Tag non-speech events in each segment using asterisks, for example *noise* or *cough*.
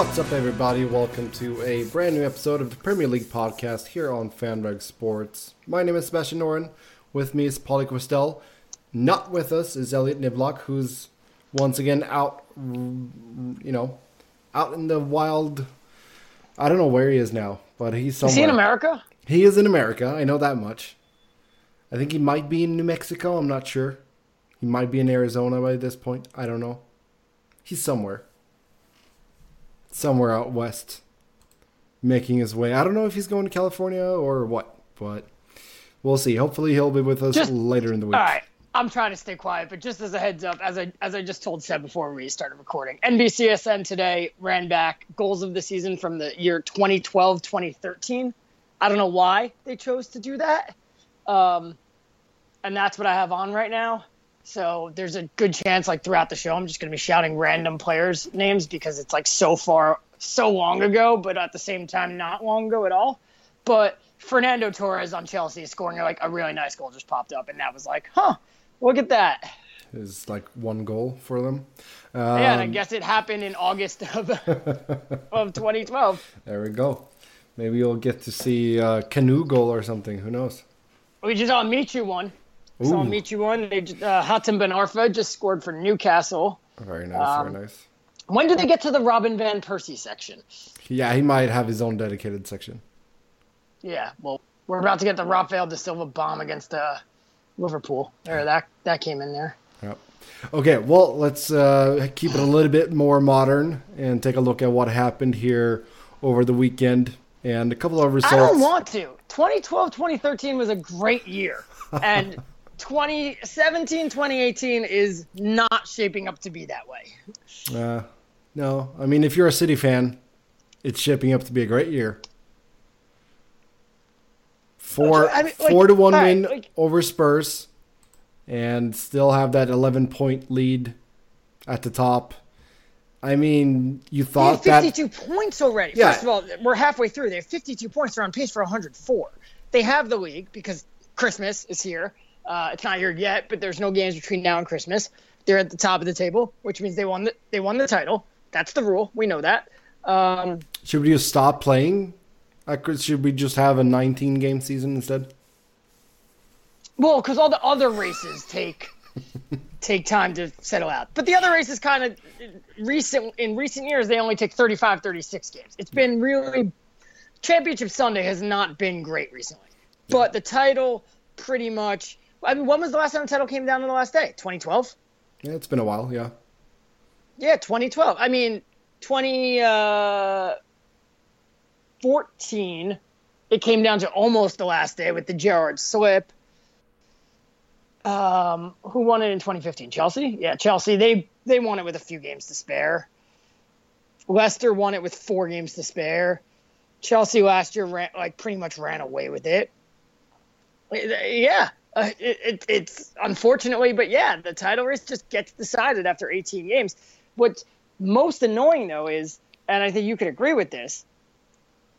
What's up, everybody? Welcome to a brand new episode of the Premier League podcast here on FanRag Sports. My name is Sebastian Noren. With me is Pauly Kwestel. Not with us is Elliott Niblock, who's once again out, you know, out in the wild. I don't know where he is now, but he's somewhere. Is he in America? He is in America. I know that much. I think he might be in New Mexico. I'm not sure. He might be in Arizona by this point. I don't know. He's somewhere. Somewhere out west. Making his way. I don't know if he's going to California or what, but we'll see. Hopefully he'll be with us Just- later in the week. All right. I'm trying to stay quiet, but just as a heads up, as I as I just told Seb before we started recording, NBCSN today ran back goals of the season from the year 2012 2013. I don't know why they chose to do that, um, and that's what I have on right now. So there's a good chance, like throughout the show, I'm just going to be shouting random players' names because it's like so far, so long ago, but at the same time, not long ago at all. But Fernando Torres on Chelsea scoring like a really nice goal just popped up, and that was like, huh, look at that. Is like one goal for them. yeah, and I Um, guess it happened in August of *laughs* of 2012. There we go. Maybe you'll get to see a canoe goal or something. Who knows? We just saw Michu one. Saw Ooh. Michu one. They uh, Hatem Ben Arfa just scored for Newcastle. Very nice. Um, very nice. When do they get to the Robin van Persie section? Yeah, he might have his own dedicated section. Yeah, well, we're about to get the Rafael da Silva bomb against uh, Liverpool. There, that that came in there. Yep. Okay, well, let's uh, keep it a little bit more modern and take a look at what happened here over the weekend and a couple of results. I don't want to. 2012, 2013 was a great year. *laughs* And 2017, 2018 is not shaping up to be that way. Uh, no, I mean, if you're a City fan, it's shaping up to be a great year. Four, I mean, like, four to one right, win like- over Spurs, and still have that 11 point lead at the top. I mean, you They thought have that 52 points already. Yeah. First of all, we're halfway through. They have 52 points. They're on pace for 104. They have the league because Christmas is here. Uh, it's not here yet, but there's no games between now and Christmas. They're at the top of the table, which means they won the they won the title. That's the rule. We know that. Um, should we just stop playing? Uh, Should we just have a 19 game season instead? Well, because all the other races take *laughs* take time to settle out. But the other races kind of recent in recent years they only take 35 36 games. It's been really Championship Sunday has not been great recently. But the title pretty much I mean when was the last time the title came down to the last day? 2012? Yeah, it's been a while. Yeah. Yeah, 2012. I mean 2014. uh it came down to almost the last day with the Gerrard slip. Um, who won it in 2015? Chelsea. Yeah, Chelsea. They they won it with a few games to spare. Leicester won it with four games to spare. Chelsea last year ran, like pretty much ran away with it. Yeah, uh, it, it, it's unfortunately, but yeah, the title race just gets decided after 18 games. What's most annoying though is, and I think you could agree with this,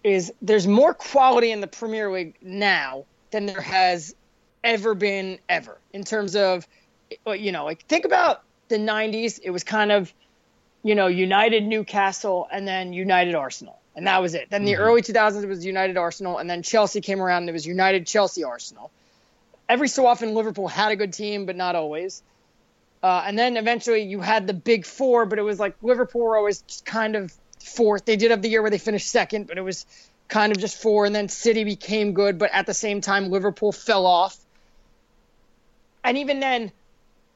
is there's more quality in the Premier League now than there has ever been ever in terms of you know like think about the 90s it was kind of you know united newcastle and then united arsenal and that was it. Then the early 2000s it was united arsenal and then chelsea came around and it was united chelsea arsenal every so often liverpool had a good team but not always. Uh, and then eventually you had the big four but it was like liverpool were always just kind of fourth. They did have the year where they finished second but it was kind of just four. And then city became good but at the same time liverpool fell off. And even then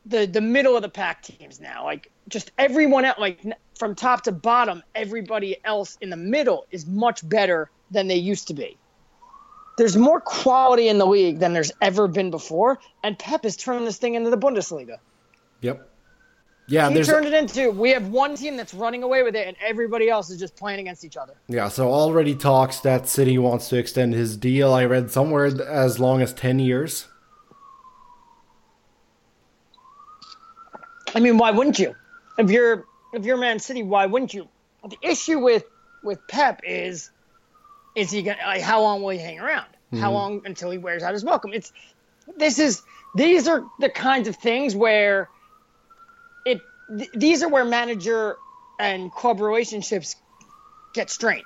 the the middle of the pack teams now like just everyone else like from top to bottom everybody else in the middle is much better than they used to be there's more quality in the league than there's ever been before and pep has turned this thing into the bundesliga Yep. Yeah, he turned it into we have one team that's running away with it and everybody else is just playing against each other yeah. So already talks that City wants to extend his deal. I read somewhere as long as 10 years. I mean, why wouldn't you? If you're if you're Man City, why wouldn't you? The issue with with Pep is is he gonna like, how long will he hang around? How long until he wears out his welcome? It's this is these are the kinds of things where it th- these are where manager and club relationships get strained.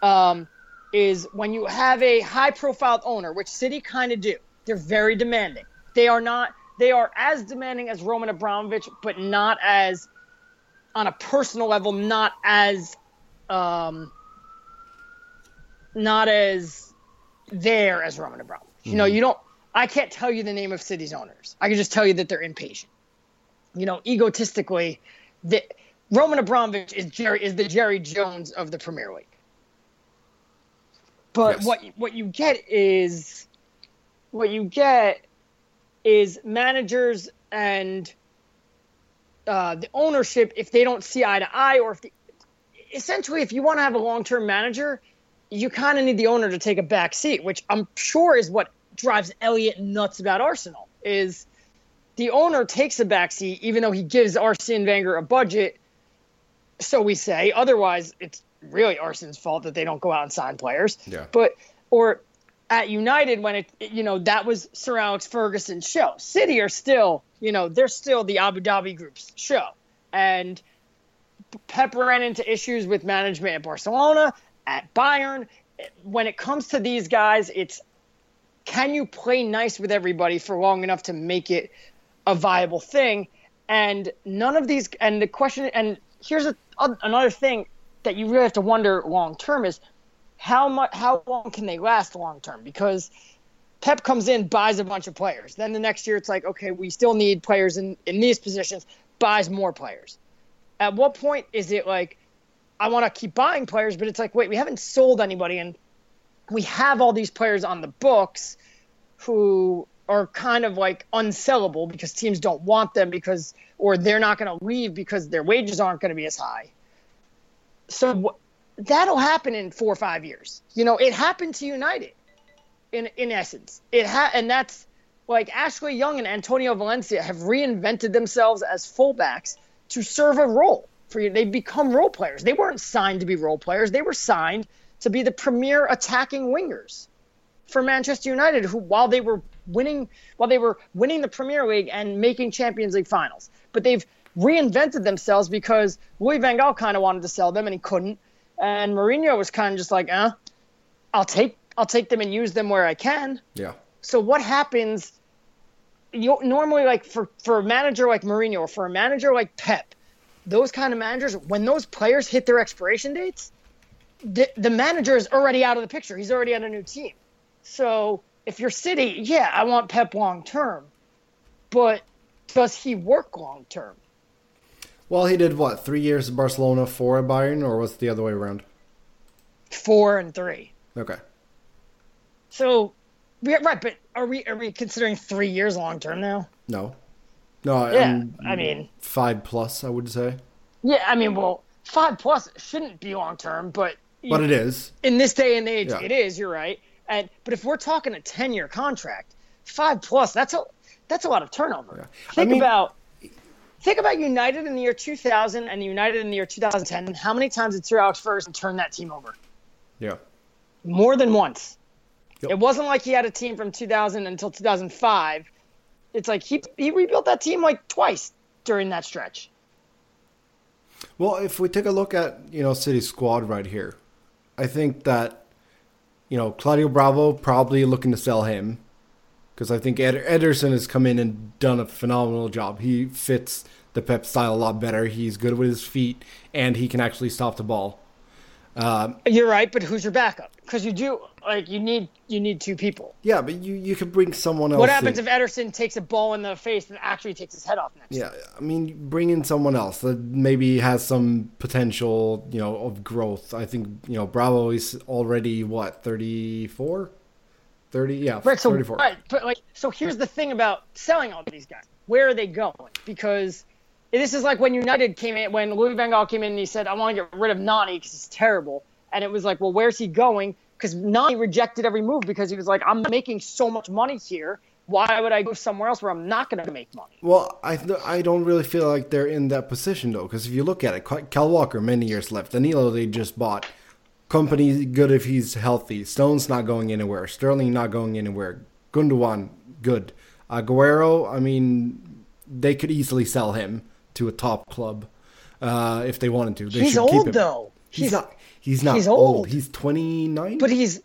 Um, is when you have a high profile owner, which City kind of do. They're very demanding. They are not. They are as demanding as Roman Abramovich, but not as on a personal level, not as um, not as there as Roman Abramovich. Mm-hmm. You know, you don't. I can't tell you the name of City's owners. I can just tell you that they're impatient. You know, egotistically, the, Roman Abramovich is Jerry is the Jerry Jones of the Premier League. But yes. what what you get is what you get is managers and uh, the ownership if they don't see eye to eye or if the, essentially if you want to have a long-term manager you kind of need the owner to take a back seat which i'm sure is what drives elliot nuts about arsenal is the owner takes a back seat even though he gives arsene wenger a budget so we say. Otherwise it's really arsene's fault that they don't go out and sign players. Yeah. But or at United when it you know that was Sir Alex Ferguson's show. City are still you know they're still the Abu Dhabi Group's show, and Pep ran into issues with management at Barcelona, at Bayern. When it comes to these guys, it's can you play nice with everybody for long enough to make it a viable thing? And none of these, and the question, and here's a, another thing that you really have to wonder long term is how much how long can they last long term because Pep comes in, buys a bunch of players. Then the next year, it's like, okay, we still need players in, in these positions, buys more players. At what point is it like, I want to keep buying players, but it's like, wait, we haven't sold anybody, and we have all these players on the books who are kind of like unsellable because teams don't want them because, or they're not going to leave because their wages aren't going to be as high. So that'll happen in four or five years. You know, it happened to United in in essence. It ha- and that's like Ashley Young and Antonio Valencia have reinvented themselves as fullbacks to serve a role for you. They've become role players. They weren't signed to be role players. They were signed to be the premier attacking wingers for Manchester United, who while they were winning while they were winning the Premier League and making Champions League finals. But they've reinvented themselves because Louis Van Gaal kind of wanted to sell them and he couldn't. And Mourinho was kind of just like, eh, I'll take I'll take them and use them where I can. Yeah. So what happens? You normally like for for a manager like Mourinho or for a manager like Pep, those kind of managers, when those players hit their expiration dates, the the manager is already out of the picture. He's already on a new team. So if you're City, yeah, I want Pep long term, but does he work long term? Well, he did what three years at Barcelona, four at Bayern, or was it the other way around? Four and three. Okay. So, right, but are we are we considering three years long term now? No, no. Yeah, I'm, I mean five plus. I would say. Yeah, I mean, well, five plus shouldn't be long term, but but it is in this day and age. Yeah. It is. You're right. And but if we're talking a ten year contract, five plus, that's a that's a lot of turnover. Yeah. Think I mean, about think about United in the year 2000 and United in the year 2010. How many times did Sir Alex Ferguson turn that team over? Yeah, more than once. Yep. It wasn't like he had a team from 2000 until 2005. It's like he he rebuilt that team like twice during that stretch. Well, if we take a look at you know City squad right here, I think that you know Claudio Bravo probably looking to sell him because I think Ed- Ederson has come in and done a phenomenal job. He fits the Pep style a lot better. He's good with his feet and he can actually stop the ball. Um, You're right, but who's your backup? Because you do like you need you need two people. Yeah, but you you can bring someone else. What happens in. if Ederson takes a ball in the face and actually takes his head off next? Yeah, I mean, bring in someone else that maybe has some potential, you know, of growth. I think you know Bravo is already what thirty four. 30 yeah right so 34. right but like so here's the thing about selling all these guys where are they going because this is like when United came in, when Louis Van Gaal came in and he said, I want to get rid of Nani because he's terrible. And it was like, well, where's he going? Because Nani rejected every move because he was like, I'm making so much money here. Why would I go somewhere else where I'm not going to make money? Well, I I don't really feel like they're in that position though, because if you look at it, Kyle Walker many years left. Danilo they just bought. Kompany good if he's healthy. Stones not going anywhere. Sterling not going anywhere. Gundogan good. Aguero, I mean, they could easily sell him to a top club uh, if they wanted to. They He's old though. He's, He's- not. He's not he's old. old. He's twenty nine. but he's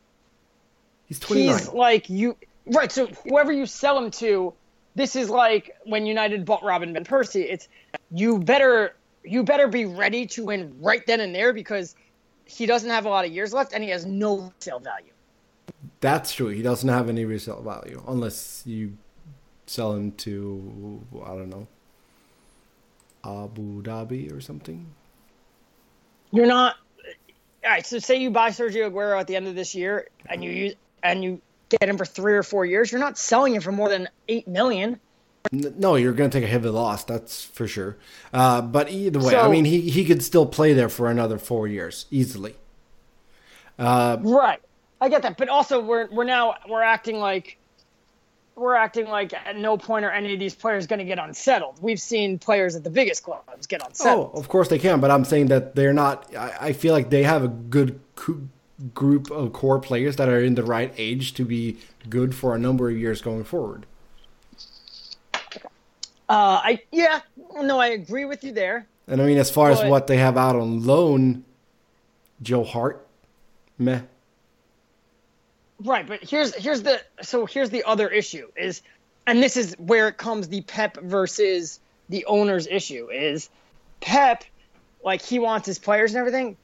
he's twenty nine. he's like you right. So whoever you sell him to, this is like when United bought Robin van Persie. It's you better you better be ready to win right then and there because he doesn't have a lot of years left and he has no sale value. That's true. He doesn't have any resale value unless you sell him to I don't know Abu Dhabi or something. You're not. All right. So say you buy Sergio Aguero at the end of this year and you use and you get him for three or four years. You're not selling him for more than eight million. No, you're going to take a heavy loss. That's for sure. Uh, but either way, I mean, he he could still play there for another four years easily. Uh, Right. I get that, but also we're we're now we're acting like we're acting like at no point are any of these players going to get unsettled. We've seen players at the biggest clubs get unsettled. Oh, of course they can, but I'm saying that they're not. I, I feel like they have a good coo- group of core players that are in the right age to be good for a number of years going forward. Uh, I yeah, no, I agree with you there. And I mean, as far as what they have out on loan, Joe Hart, meh. Right, but here's here's the so here's the other issue is, and this is where it comes the Pep versus the owner's issue is, Pep, like he wants his players and everything.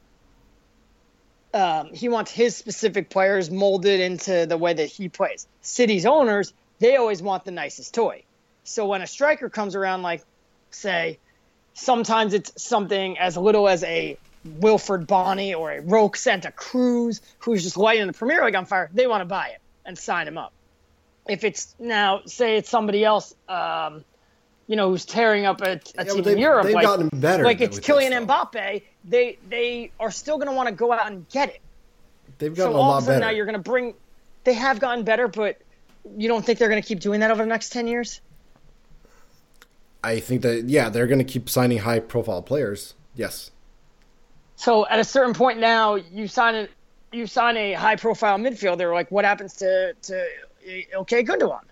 Um, he wants his specific players molded into the way that he plays. City's owners, they always want the nicest toy. So when a striker comes around, like say, sometimes it's something as little as a Wilfried Bony or a Roque Santa Cruz who's just lighting the Premier League on fire, they want to buy it and sign him up. If it's now, say it's somebody else, um, you know, who's tearing up a, a but team they've- in Europe, they've like, gotten better like it's Kylian. Mbappe, they they are still going to want to go out and get it. They've So gotten a all lot of a sudden better. now you're going to bring, they have gotten better, but you don't think they're going to keep doing that over the next ten years? I think that yeah, they're going to keep signing high-profile players. Yes. So at a certain point now, you sign a you sign a high profile midfielder. Like what happens to to eh, okay Gundogan?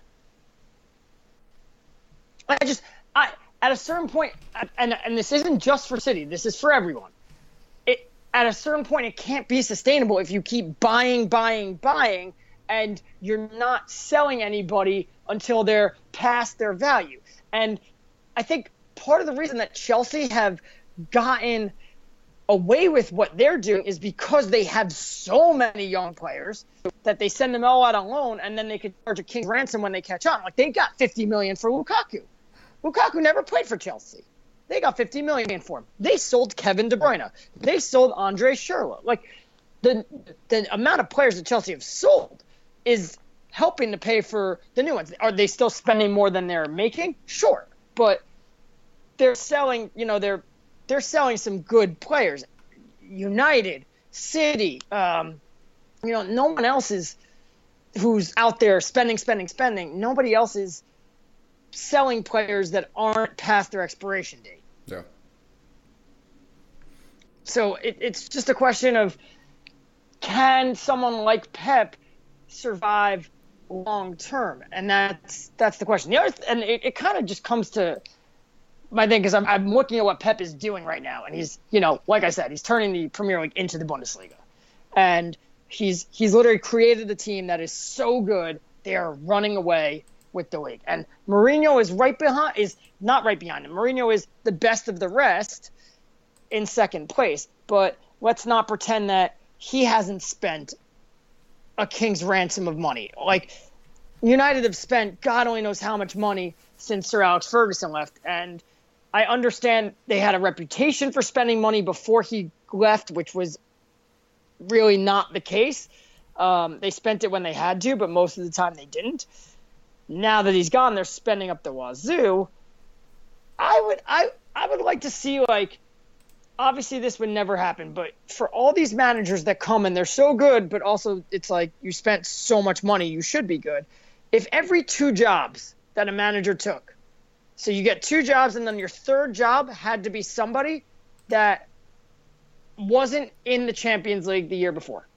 I just I at a certain point, and and this isn't just for City. This is for everyone. It at a certain point, it can't be sustainable if you keep buying, buying, buying, and you're not selling anybody until they're past their value. And I think part of the reason that Chelsea have gotten away with what they're doing is because they have so many young players that they send them all out on loan and then they could charge a king's ransom when they catch on. Like they got 50 million for Lukaku. Lukaku never played for Chelsea. They got 50 million for him. They sold Kevin De Bruyne. They sold Andre Schürrle. Like the the amount of players that Chelsea have sold is helping to pay for the new ones. Are they still spending more than they're making? Sure, but they're selling. You know, they're they're selling some good players. United, City, um, you know, no one else is who's out there spending, spending, spending. Nobody else is selling players that aren't past their expiration date. Yeah. So it, it's just a question of can someone like Pep survive long term, and that's that's the question. The other th- and it, it kind of just comes to my thing because I'm, I'm looking at what Pep is doing right now, and he's you know like I said, he's turning the Premier League into the Bundesliga, and he's he's literally created a team that is so good they are running away with the league, and Mourinho is right behind is not right behind him. Mourinho is the best of the rest in second place, but let's not pretend that he hasn't spent a king's ransom of money. Like United have spent God only knows how much money since Sir Alex Ferguson left, and I understand they had a reputation for spending money before he left, which was really not the case. Um, they spent it when they had to, but most of the time they didn't. Now that he's gone, they're spending up the wazoo. I would, I, I would like to see like obviously this would never happen, but for all these managers that come and they're so good, but also it's like you spent so much money, you should be good. If every two jobs that a manager took, so you get two jobs and then your third job had to be somebody that wasn't in the Champions League the year before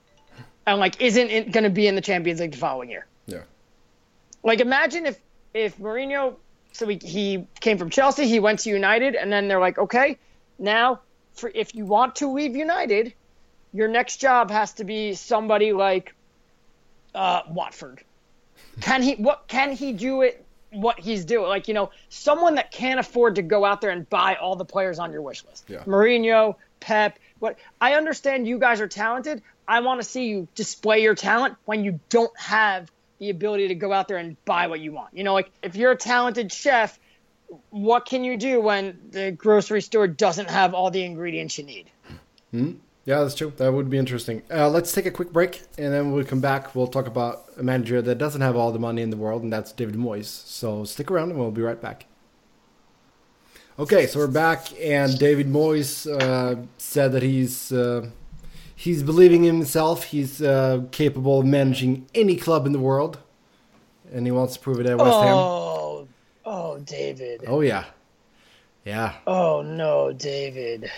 and like isn't going to be in the Champions League the following year. Yeah. Like imagine if if Mourinho so he, he came from Chelsea, he went to United and then they're like, "Okay, now for if you want to leave United, your next job has to be somebody like uh, Watford. Can he what can he do it what he's doing? Like, you know, someone that can't afford to go out there and buy all the players on your wish list. Yeah. Mourinho, Pep, what I understand you guys are talented. I want to see you display your talent when you don't have the ability to go out there and buy what you want. You know, like if you're a talented chef, what can you do when the grocery store doesn't have all the ingredients you need? Hmm? Yeah, that's true. That would be interesting. Uh, let's take a quick break, and then when we come back, we'll talk about a manager that doesn't have all the money in the world, and that's David Moyes. So stick around, and we'll be right back. Okay, so we're back, and David Moyes uh, said that he's uh, he's believing in himself. He's uh, capable of managing any club in the world, and he wants to prove it at West Ham. Oh, oh, David. Oh yeah, yeah. Oh no, David.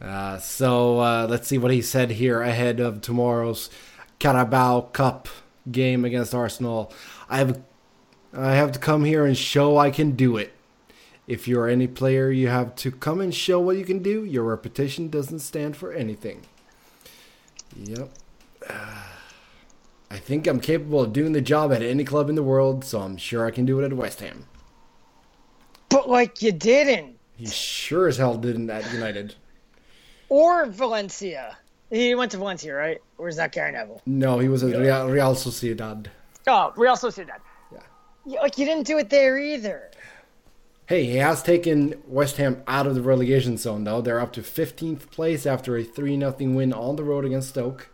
Uh, so uh, let's see what he said here ahead of tomorrow's Carabao Cup game against Arsenal. I have, I have to come here and show I can do it. If you're any player, you have to come and show what you can do. Your reputation doesn't stand for anything. Yep. *sighs* I think I'm capable of doing the job at any club in the world, so I'm sure I can do it at West Ham. But like you didn't. He sure as hell didn't at United. Or Valencia. He went to Valencia, right? Or is that Gary Neville? No, he was at Real, Real Sociedad. Oh, Real Sociedad. Yeah. Like you didn't do it there either. Hey, he has taken West Ham out of the relegation zone, though. They're up to 15th place after a 3 0 win on the road against Stoke.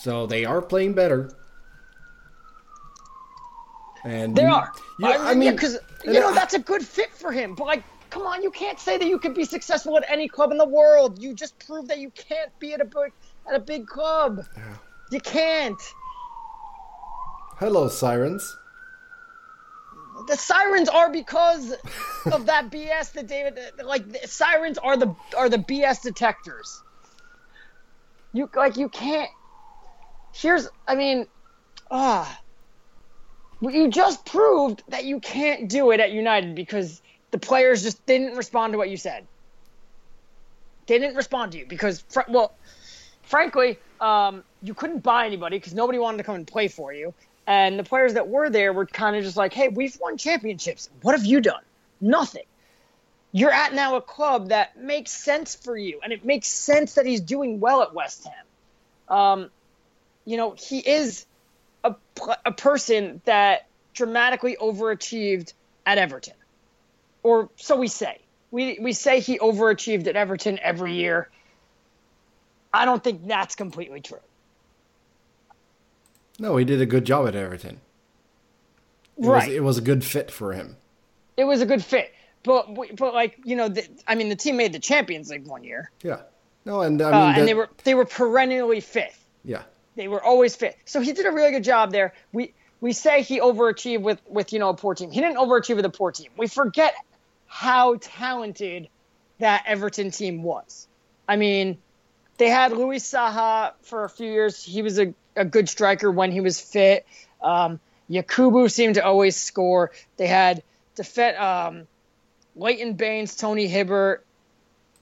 So they are playing better. And They are. Yeah, I, mean, because you know that's a good fit for him. But like, come on, you can't say that you could be successful at any club in the world. You just proved that you can't be at a big at a big club. You can't. hello, Sirens. The sirens are because of that *laughs* BS that David like the sirens are the are the BS detectors. You like you can't Here's I mean ah you just proved that you can't do it at United because the players just didn't respond to what you said. They didn't respond to you because fr- well frankly, um, you couldn't buy anybody because nobody wanted to come and play for you. And the players that were there were kind of just like, hey, we've won championships. What have you done? Nothing. You're at now a club that makes sense for you, and it makes sense that he's doing well at West Ham. Um, you know, he is a, a person that dramatically overachieved at Everton, or so we say. We, we say he overachieved at Everton every year. I don't think that's completely true. No, he did a good job at Everton. It right. Was, it was a good fit for him. it was a good fit. But but like you know, the, I mean, the team made the Champions League one year, Yeah. No, and I uh, mean, that- and they were they were perennially fifth. yeah. They were always fifth. So he did a really good job there. We we say he overachieved with with you know a poor team. He didn't overachieve with a poor team. We forget how talented that Everton team was. I mean, they had Louis Saha for a few years. He was a, a good striker when he was fit. Um, Yakubu seemed to always score. They had defend um, Leighton Baines, Tony Hibbert.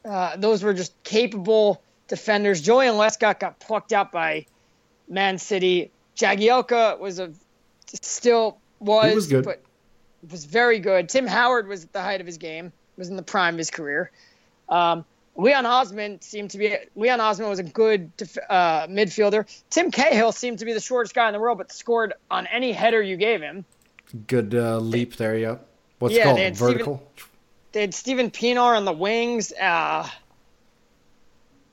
Uh, those were just capable defenders. Joleon Lescott got plucked out by Man City. Jagielka was a still was, was good. but was very good. Tim Howard was at the height of his game. Was in the prime of his career. Um, Leon Osman seemed to be Leon Osman was a good def- uh, midfielder. Tim Cahill seemed to be the shortest guy in the world, but scored on any header you gave him. Good uh, leap there, yeah. What's Yeah, called? they had Steven- Vertical? They had Steven Pienaar on the wings. Uh,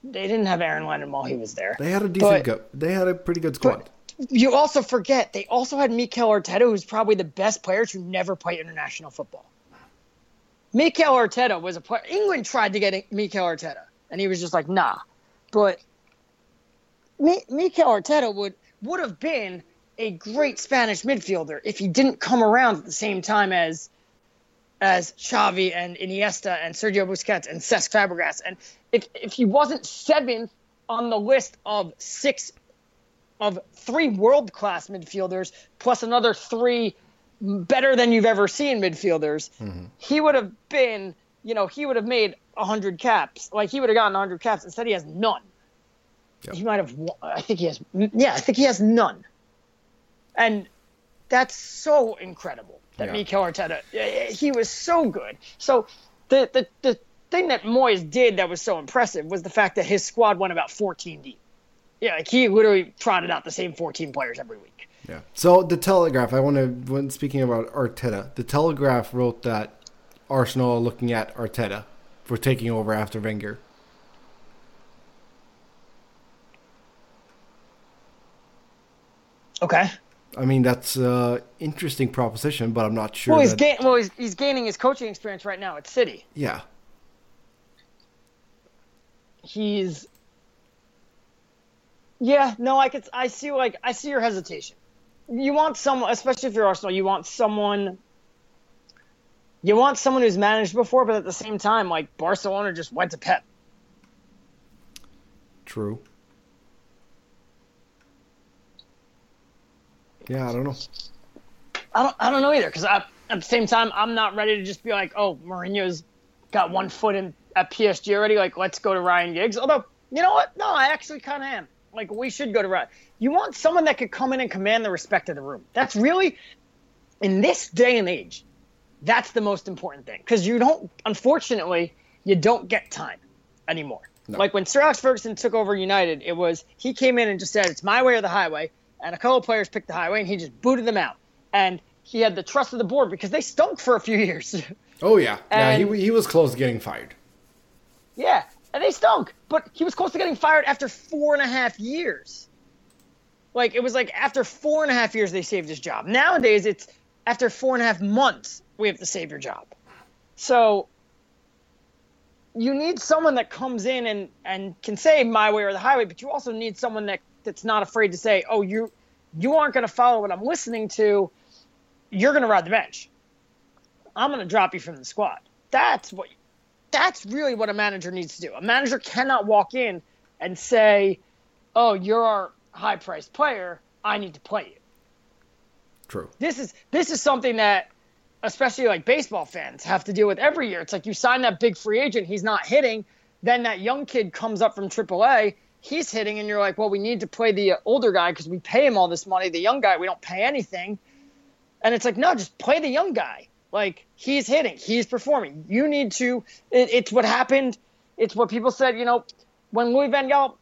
they didn't have Aaron Lennon while he was there. They had a decent But- go. They had a pretty good squad. You also forget they also had Mikel Arteta, who's probably the best player to never play international football. Mikel Arteta was a player. England tried to get Mikel Arteta, and he was just like, nah. But Mi- Mikel Arteta would would have been a great Spanish midfielder if he didn't come around at the same time as as Xavi and Iniesta and Sergio Busquets and Cesc Fabregas. And if if he wasn't seventh on the list of six of three world class midfielders plus another three better than you've ever seen midfielders, mm-hmm. he would have been you know, he would have made 100 caps. Like, he would have gotten 100 caps. Instead, he has none. Yep. He might have, I think he has, yeah, I think he has none. And that's so incredible that yeah. Mikel Arteta, eh, eh, he was so good. So the, the, the thing that Moyes did that was so impressive was the fact that his squad went about 14 deep. Yeah, like he literally trotted out the same 14 players every week. Yeah. So the Telegraph, I want to, when speaking about Arteta, the Telegraph wrote that Arsenal are looking at Arteta for taking over after Wenger. Okay. I mean, that's an interesting proposition, but I'm not sure. Well, he's, that... well he's, he's gaining his coaching experience right now at City. Yeah. He's. Yeah, no, I could. I see, like, I see your hesitation. You want someone, especially if you're Arsenal, you want someone. You want someone who's managed before, but at the same time, like Barcelona just went to Pep. True. Yeah, I don't know. I don't. I don't know either because at the same time, I'm not ready to just be like, oh, Mourinho's got one foot in at PSG already. Like, let's go to Ryan Giggs. Although, you know what? No, I actually kind of am. Like, we should go to Ryan. You want someone that could come in and command the respect of the room. That's really, in this day and age, that's the most important thing because you don't. Unfortunately, you don't get time anymore. No. Like when Sir Alex Ferguson took over United, it was he came in and just said, "It's my way or the highway." and a couple of players picked the highway, and he just booted them out. And he had the trust of the board because they stunk for a few *laughs* years. Oh yeah, and, yeah. He he was close to getting fired. Yeah, and they stunk, but he was close to getting fired after four and a half years. Like it was like after four and a half years they saved his job. Nowadays it's after four and a half months we have to save your job. So you need someone that comes in and and can say my way or the highway, but you also need someone that that's not afraid to say, "Oh, you you aren't going to follow what I'm listening to. You're going to ride the bench. I'm going to drop you from the squad." That's what that's really what a manager needs to do. A manager cannot walk in and say, "Oh, you're our high-priced player. I need to play you." True. This is this is something that especially like baseball fans have to deal with every year. It's like you sign that big free agent, he's not hitting, then that young kid comes up from AAA he's hitting, and you're like, well, we need to play the older guy because we pay him all this money. The young guy, we don't pay anything. And it's like, no, just play the young guy. Like he's hitting, he's performing. You need to. It, it's what happened. It's what people said. You know, when Louis Van Gaal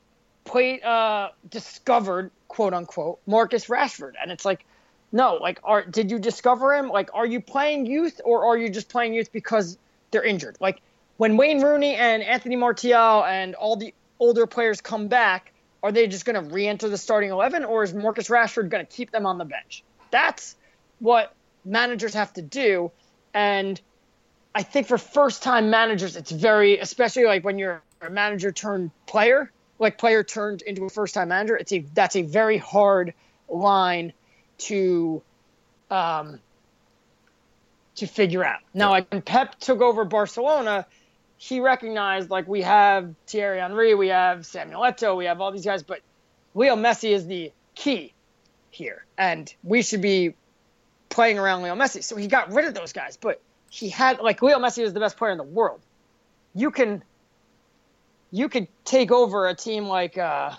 played, uh, discovered quote unquote Marcus Rashford, and it's like, no, like, are did you discover him? Like, are you playing youth or are you just playing youth because they're injured? Like when Wayne Rooney and Anthony Martial and all the older players come back, are they just going to re-enter the starting 11 or is Marcus Rashford going to keep them on the bench? That's what managers have to do. And I think for first-time managers it's very especially like when you're a manager turned player, like player turned into a first-time manager, it's a that's a very hard line to um to figure out. Now, like when Pep took over Barcelona, he recognized like we have Thierry Henry, we have Samuel Eto'o, we have all these guys, but Leo Messi is the key here, and we should be playing around Leo Messi. So he got rid of those guys, but he had like Leo Messi was the best player in the world. You can you could take over a team like uh,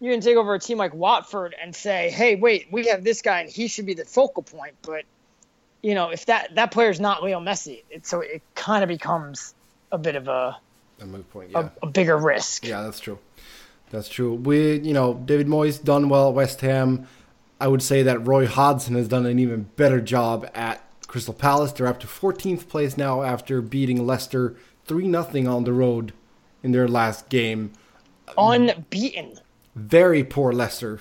you can take over a team like Watford and say, hey, wait, we have this guy and he should be the focal point, but you know if that that player is not Leo Messi, it, so it kind of becomes a bit of a a move point, yeah. a, a bigger risk. Yeah, that's true. That's true. We, you know, David Moyes done well at West Ham. I would say that Roy Hodgson has done an even better job at Crystal Palace. They're up to 14th place now after beating Leicester 3 0 on the road in their last game. Unbeaten. Very poor Leicester.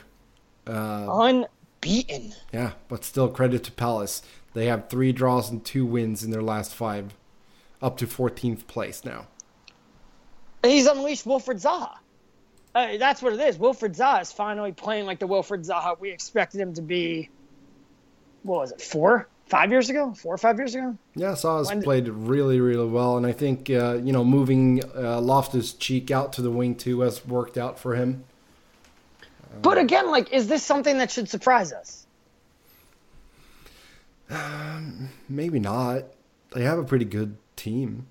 Uh, Unbeaten. Yeah, but still credit to Palace. They have three draws and two wins in their last five up to 14th place now. He's unleashed Wilfried Zaha. Uh, that's what it is. Wilfried Zaha is finally playing like the Wilfried Zaha we expected him to be. What was it? Four, five years ago? Four or five years ago? Yeah, Zaha's when... played really, really well, and I think uh, you know moving uh, Loftus Cheek out to the wing too has worked out for him. But again, like, is this something that should surprise us? Um, maybe not. They have a pretty good team.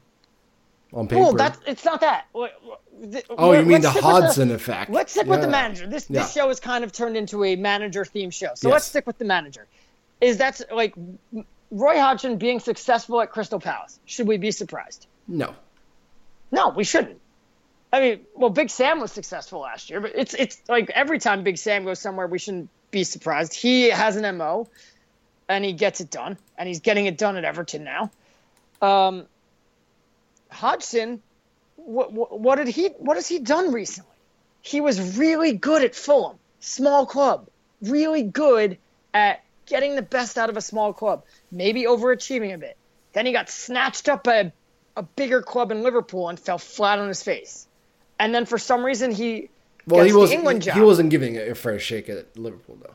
On paper. Well, that's it's not that. The- oh, you mean the let's stick with Hodgson effect? Let's stick with the manager. This Yeah. this show has kind of turned into a manager theme show. So Yes. let's stick with the manager. Is that's like Roy Hodgson being successful at Crystal Palace? Should we be surprised? No. No, we shouldn't. I mean, well, Big Sam was successful last year, but it's it's like every time Big Sam goes somewhere, we shouldn't be surprised. He has an mo, and he gets it done, and he's getting it done at Everton now. Um, Hodgson, what, what what did he what has he done recently? He was really good at Fulham, small club, really good at getting the best out of a small club, maybe overachieving a bit. Then he got snatched up by a, a bigger club in Liverpool and fell flat on his face. And then for some reason he Well, gets he was the England he job. wasn't giving it a fair shake at Liverpool though.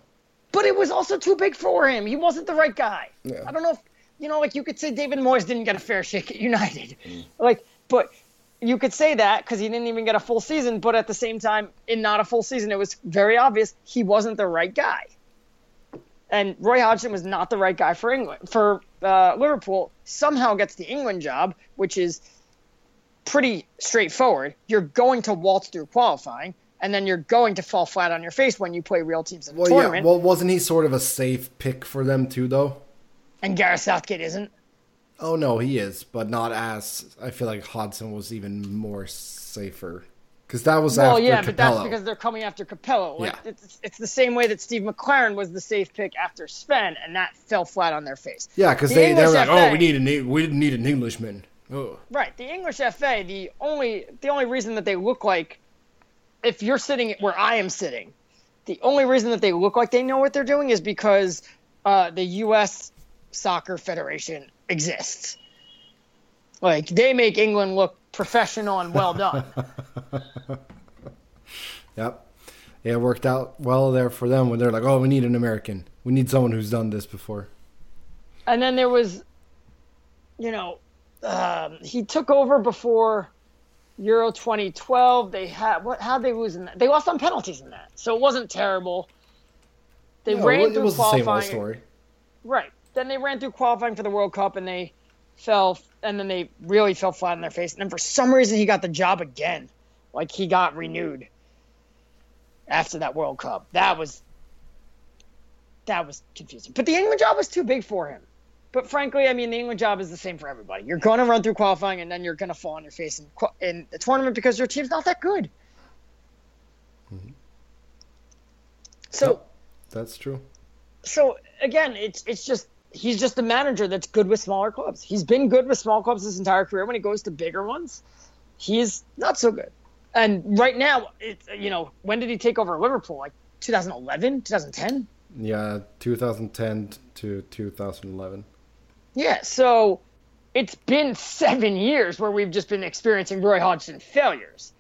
but it was also too big for him. He wasn't the right guy. Yeah. I don't know if you know, like you could say David Moyes didn't get a fair shake at United, like, but you could say that because he didn't even get a full season. But at the same time, in not a full season, it was very obvious he wasn't the right guy. And Roy Hodgson was not the right guy for England for uh, Liverpool. Somehow gets the England job, which is pretty straightforward. You're going to waltz through qualifying, and then you're going to fall flat on your face when you play real teams in the Well, yeah. tournament. Well, wasn't he sort of a safe pick for them too, though? And Gareth Southgate isn't. Oh no, he is, but not as. I feel like Hodgson was even more safer because that was Well, after yeah, but that's because they're coming after Capello. Like, Yeah. it's, it's the same way that Steve McClaren was the safe pick after Sven, and that fell flat on their face. yeah, because The they they were like, FA oh, we need an we need an Englishman. Oh, Right. The English FA, the only the only reason that they look like if you're sitting where I am sitting, the only reason that they look like they know what they're doing is because uh, the US Soccer Federation exists. Like they make England look professional and well done. *laughs* yep. Yeah, it worked out well there for them when they're like, oh, we need an American. We need someone who's done this before. and then there was, you know, um, he took over before Euro 2012. They had what? How they lose in that? They lost on penalties in that, so it wasn't terrible. They No, ran it through was the same old qualifying, story. right? Then they ran through qualifying for the World Cup, and they fell, and then they really fell flat on their face. And then for some reason, he got the job again, like he got renewed after that World Cup. That was that was confusing. But the England job was too big for him. But frankly, I mean, the England job is the same for everybody. You're going to run through qualifying, and then you're going to fall on your face in, in the tournament because your team's not that good. Mm-hmm. So, That's true. so again, it's it's just he's just a manager that's good with smaller clubs. He's been good with small clubs his entire career. When he goes to bigger ones, he's not so good. And right now, it's you know, when did he take over Liverpool? Like 2011, 2010. Yeah, 2010 to 2011. Yeah, so it's been seven years where we've just been experiencing Roy Hodgson failures.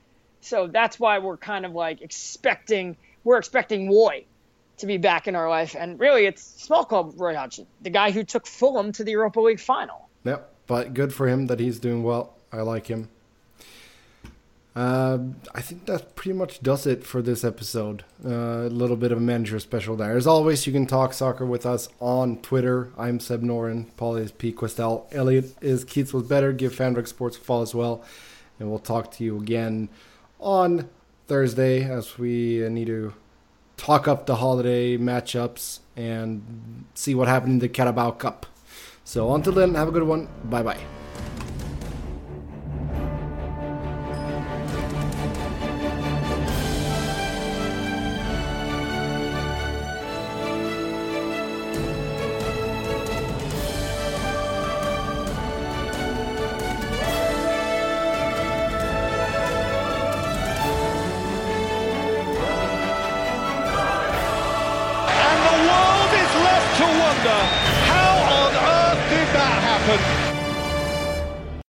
So that's why we're kind of like expecting we're expecting Roy to be back in our life, and really it's small club Roy Hodgson, the guy who took Fulham to the Europa League final. Yep, but good for him that he's doing well. I like him. Uh, I think that pretty much does it for this episode. Uh, a little bit of a manager special there. As always, you can talk soccer with us on Twitter. I'm Seb Noren. Paul is P. Kwestel. Elliot is Keats was better. Give FanRag Sports a follow as well. And we'll talk to you again on Thursday as we need to talk up the holiday matchups and see what happened in the Carabao Cup. So until then, have a good one. Bye bye.